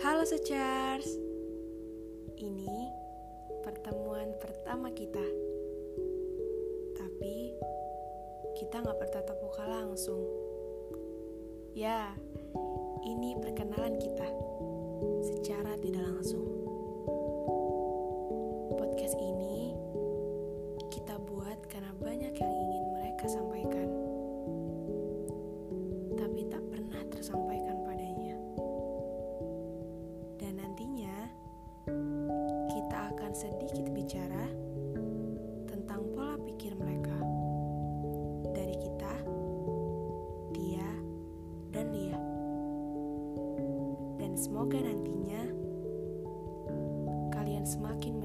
Secars Ini pertemuan pertama kita. Tapi kita gak bertatap muka langsung. Ya, ini perkenalan kita Secara tidak langsung. Podcast ini kita buat karena banyak yang ingin mereka sampaikan akan sedikit bicara tentang pola pikir mereka. Dari kita, dia, dan dia, Dan semoga nantinya kalian semakin